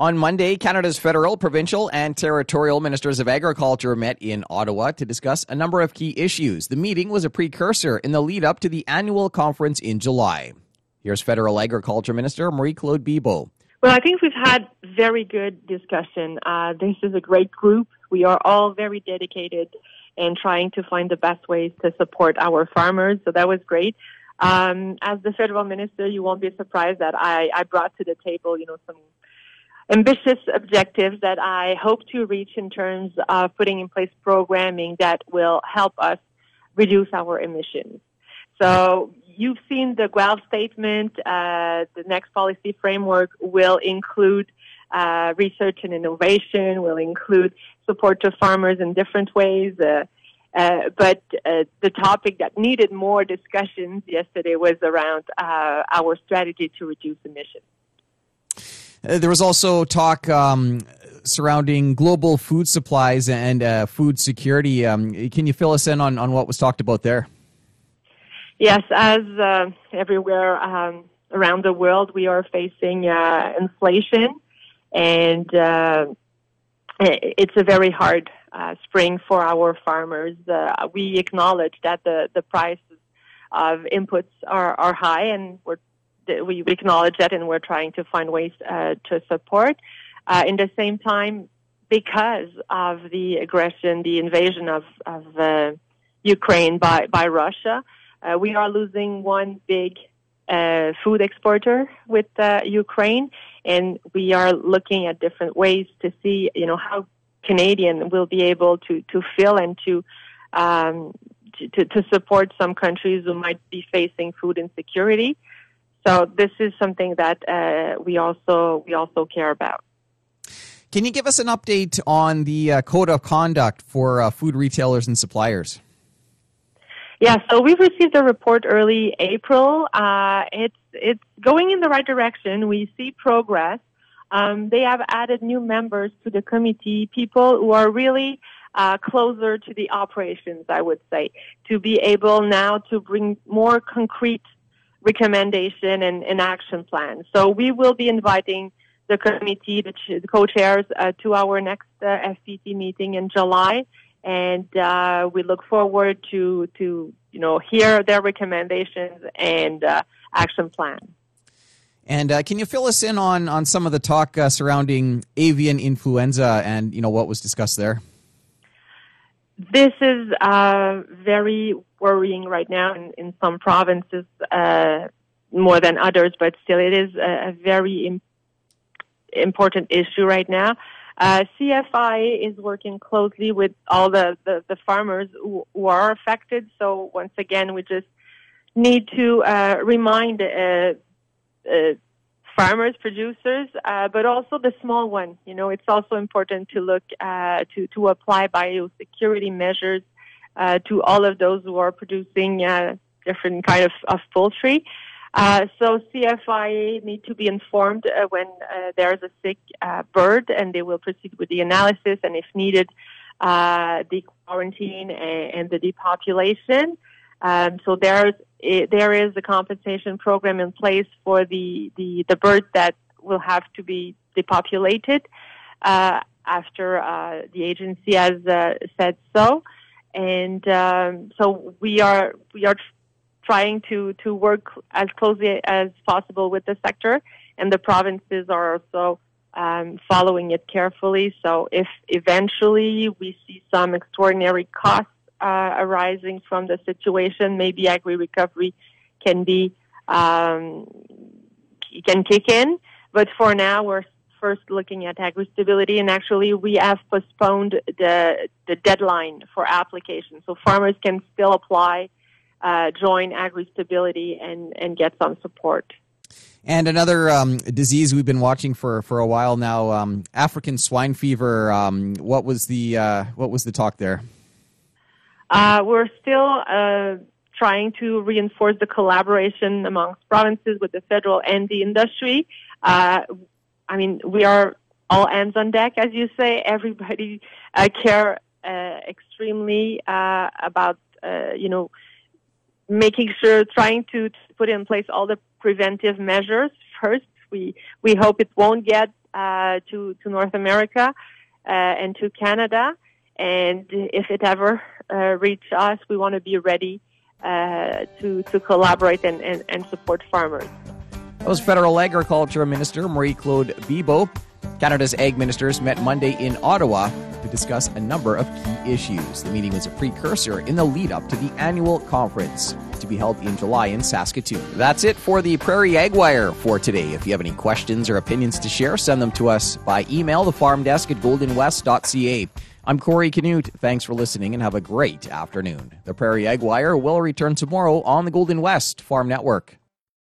On Monday, Canada's federal, provincial, and territorial ministers of agriculture met in Ottawa to discuss a number of key issues. The meeting was a precursor in the lead up to the annual conference in July. Here's Federal Agriculture Minister Marie Claude Bibeau. Well, I think we've had very good discussion. Uh, this is a great group. We are all very dedicated and trying to find the best ways to support our farmers. So that was great. Um, as the federal minister, you won't be surprised that I, I brought to the table, you know, some ambitious objectives that I hope to reach in terms of putting in place programming that will help us reduce our emissions. So you've seen the Guelph statement. Uh, the next policy framework will include uh, research and innovation, will include support to farmers in different ways. Uh, uh, but uh, the topic that needed more discussions yesterday was around uh, our strategy to reduce emissions. Uh, there was also talk um, surrounding global food supplies and uh, food security. Um, can you fill us in on, on what was talked about there? Yes, as uh, everywhere um, around the world, we are facing uh, inflation, and uh, it's a very hard uh, spring for our farmers. we acknowledge that the, the prices of inputs are, are high, and we're we acknowledge that and we're trying to find ways uh, to support. Uh, in the same time, because of the aggression, the invasion of, of uh, Ukraine by, by Russia, uh, we are losing one big uh, food exporter with uh, Ukraine, and we are looking at different ways to see, you know, how Canadian will be able to, to fill and to um, to, to support some countries who might be facing food insecurity. So this is something that uh, we also we also care about. Can you give us an update on the uh, code of conduct for uh, food retailers and suppliers? Yeah, so we've received a report early April. Uh, it's it's going in the right direction. We see progress. Um, they have added new members to the committee, people who are really uh, closer to the operations, I would say, to be able now to bring more concrete recommendation and, and action plan. So we will be inviting the committee, the, ch- the co-chairs, uh, to our next uh, FPT meeting in July, and uh, we look forward to to you know hear their recommendations and uh, action plan. And uh, can you fill us in on on some of the talk uh, surrounding avian influenza and you know what was discussed there? This is uh, very worrying right now in, in some provinces uh, more than others, but still it is a, a very Im- important issue right now. Uh, CFI is working closely with all the, the, the farmers who, who, are affected. So once again, we just need to uh, remind uh, uh farmers, producers, uh, but also the small one. You know, it's also important to look uh, to to apply biosecurity measures uh, to all of those who are producing uh, different kind of, of poultry. Uh, so CFIA need to be informed uh, when there's a sick bird, and they will proceed with the analysis, and if needed, the quarantine and, and the depopulation. Um, so there's it, there is a compensation program in place for the, the, the birds that will have to be depopulated uh, after uh, the agency has uh, said so. And um, so we are we are trying to to work as closely as possible with the sector, and the provinces are also um, following it carefully. So if eventually we see some extraordinary costs uh, arising from the situation, maybe agri recovery can be um, can kick in. But for now, we're first looking at agri stability, and actually, we have postponed the the deadline for application, so farmers can still apply, uh, join agri stability, and and get some support. And another um, disease we've been watching for, for a while now, um, African swine fever. Um, what was the uh, what was the talk there? Uh, we're still uh, trying to reinforce the collaboration amongst provinces with the federal and the industry. Uh, I mean, we are all hands on deck, as you say. Everybody uh, care uh, extremely uh, about, you know, making sure, trying to, to, put in place all the preventive measures first. We we hope it won't get uh, to to North America uh, and to Canada. And if it ever uh, reach us, we want to be ready uh, to to collaborate and, and, and support farmers. That was Federal Agriculture Minister Marie Claude Bibeau. Canada's ag ministers met Monday in Ottawa to discuss a number of key issues. The meeting was a precursor in the lead up to the annual conference to be held in July in Saskatoon. That's it for the Prairie Ag Wire for today. If you have any questions or opinions to share, send them to us by email, the farm desk at goldenwest.ca. I'm Corey Canute. Thanks for listening and have a great afternoon. The Prairie Ag Wire will return tomorrow on the Golden West Farm Network.